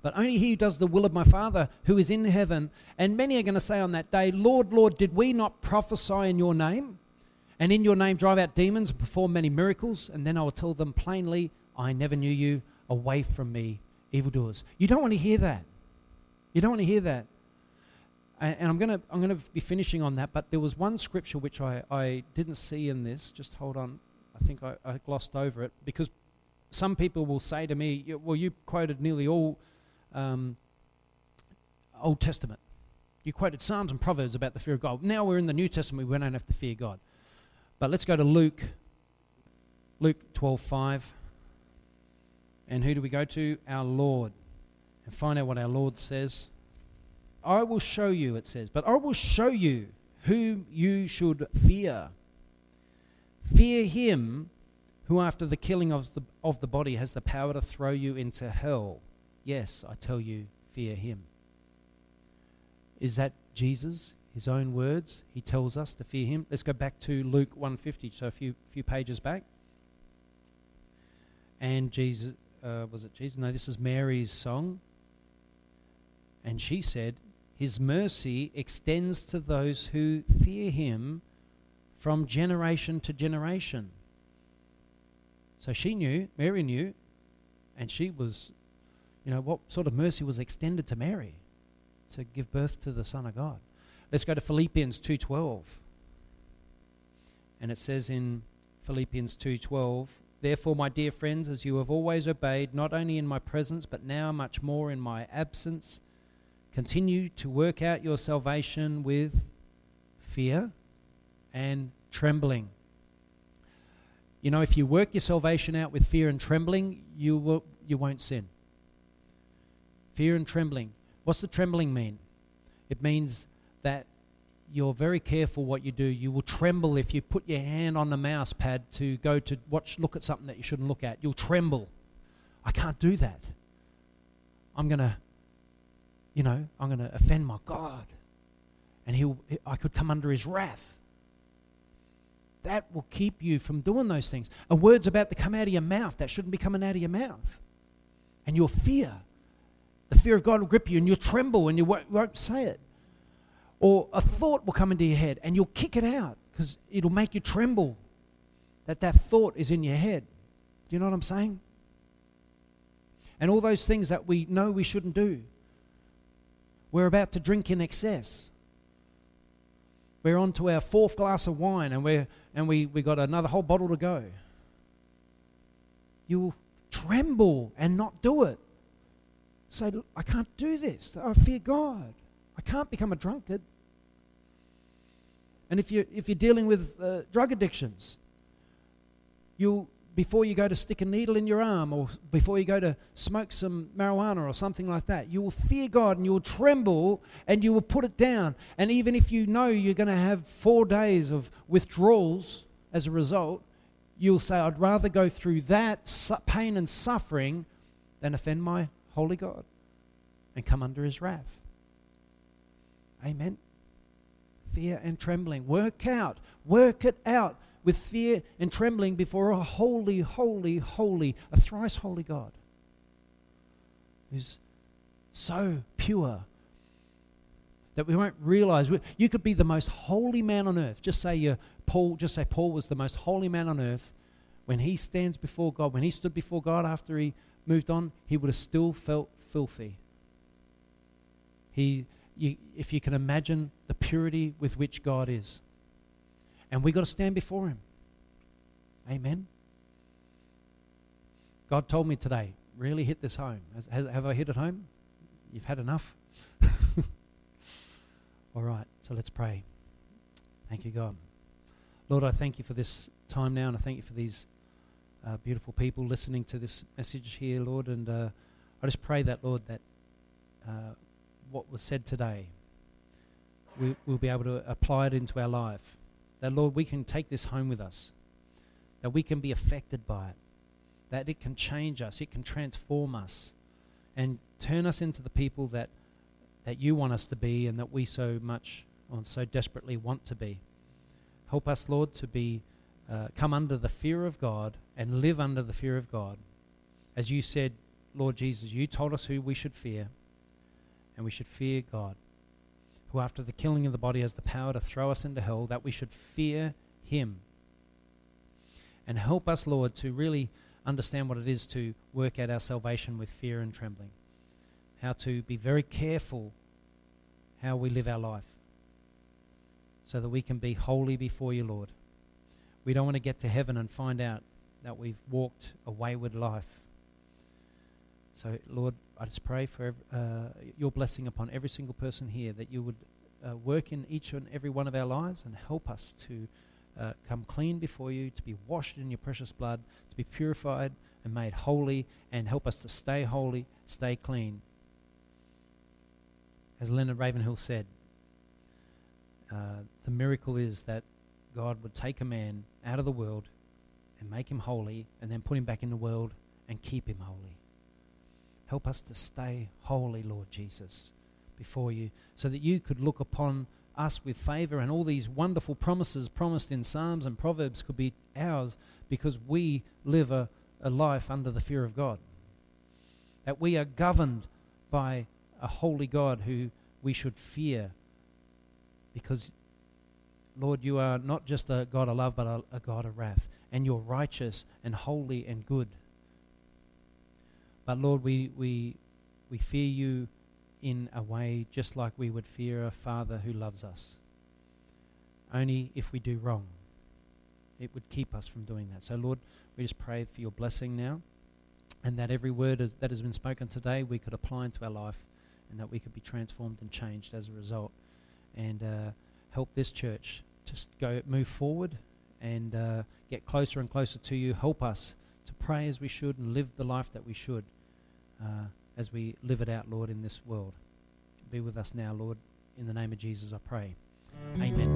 But only he who does the will of my Father who is in heaven. And many are going to say on that day, Lord, Lord, did we not prophesy in your name? And in your name drive out demons and perform many miracles? And then I will tell them plainly, I never knew you. Away from me, evildoers. You don't want to hear that. You don't want to hear that. And, I'm going to I'm going to be finishing on that, but there was one scripture which I, I didn't see in this. Just hold on. I think I, I glossed over it because some people will say to me, well, you quoted nearly all um, Old Testament. You quoted Psalms and Proverbs about the fear of God. Now we're in the New Testament, we don't have to fear God. But let's go to Luke, Luke 12:5. And who do we go to? Our Lord. And find out what our Lord says. I will show you, it says, but I will show you whom you should fear. Fear him who, after the killing of the, of the body, has the power to throw you into hell. Yes, I tell you, fear him. Is that Jesus? His own words. He tells us to fear him. Let's go back to Luke 150, so a few few pages back. And Jesus, uh, was it Jesus? No, this is Mary's song. And she said, His mercy extends to those who fear Him from generation to generation. So she knew, Mary knew, and she was, You know, what sort of mercy was extended to Mary to give birth to the Son of God? Let's go to Philippians 2:12. And it says in Philippians 2:12, "Therefore, my dear friends, as you have always obeyed, not only in my presence but now much more in my absence, continue to work out your salvation with fear and trembling." You know, if you work your salvation out with fear and trembling, you will you won't sin. Fear and trembling. What's the trembling mean? It means that you're very careful what you do. You will tremble if you put your hand on the mouse pad to go to watch, look at something that you shouldn't look at. You'll tremble. I can't do that. I'm to, you know, I'm to offend my God. And he'll, I could come under his wrath. That will keep you from doing those things. A word's about to come out of your mouth that shouldn't be coming out of your mouth. And your fear, the fear of God will grip you and you'll tremble and you won't, won't say it. Or a thought will come into your head and you'll kick it out because it'll make you tremble that that thought is in your head. Do you know what I'm saying? And all those things that we know we shouldn't do. We're about to drink in excess. We're on to our fourth glass of wine and, we're, and we, we got another whole bottle to go. You'll tremble and not do it. Say, I can't do this. I fear God. I can't become a drunkard. And if you're, if you're dealing with uh, drug addictions, you'll, before you go to stick a needle in your arm or before you go to smoke some marijuana or something like that, you will fear God and you will tremble and you will put it down. And even if you know you're going to have four days of withdrawals as a result, you'll say, I'd rather go through that su- pain and suffering than offend my holy God and come under his wrath. Amen. Fear and trembling. Work out. Work it out with fear and trembling before a holy, holy, holy, a thrice holy God who's so pure that we won't realize. You could be the most holy man on earth. Just say you Paul. Just say Paul was the most holy man on earth. When he stands before God, when he stood before God after he moved on, he would have still felt filthy. He you, if you can imagine the purity with which God is. And we've got to stand before Him. Amen. God told me today, really hit this home. Has, has, have I hit it home? You've had enough? <laughs> All right, so let's pray. Thank you, God. Lord, I thank you for this time now, and I thank you for these uh, beautiful people listening to this message here, Lord. And uh, I just pray that, Lord, that uh, what was said today, we, will be able to apply it into our life. That, Lord, we can take this home with us, that we can be affected by it, that it can change us, it can transform us, and turn us into the people that, that you want us to be and that we so much and so desperately want to be. Help us, Lord, to be uh, come under the fear of God and live under the fear of God. As you said, Lord Jesus, you told us who we should fear and we should fear God, who after the killing of the body has the power to throw us into hell, that we should fear him. And help us, Lord, to really understand what it is to work out our salvation with fear and trembling. How to be very careful how we live our life so that we can be holy before you, Lord. We don't want to get to heaven and find out that we've walked a wayward life. So, Lord, I just pray for uh, your blessing upon every single person here, that you would uh, work in each and every one of our lives and help us to uh, come clean before you, to be washed in your precious blood, to be purified and made holy, and help us to stay holy, stay clean. As Leonard Ravenhill said, uh, the miracle is that God would take a man out of the world and make him holy, and then put him back in the world and keep him holy. Help us to stay holy, Lord Jesus, before you, so that you could look upon us with favor and all these wonderful promises promised in Psalms and Proverbs could be ours because we live a, a life under the fear of God. That we are governed by a holy God who we should fear because, Lord, you are not just a God of love, but a, a God of wrath. And you're righteous and holy and good. But Lord, we, we we fear you in a way just like we would fear a father who loves us. Only if we do wrong, it would keep us from doing that. So, Lord, we just pray for your blessing now, and that every word is, that has been spoken today we could apply into our life, and that we could be transformed and changed as a result, and uh, help this church just go move forward and uh, get closer and closer to you. Help us to pray as we should and live the life that we should uh, as we live it out, Lord, in this world. Be with us now, Lord. In the name of Jesus, I pray. Amen.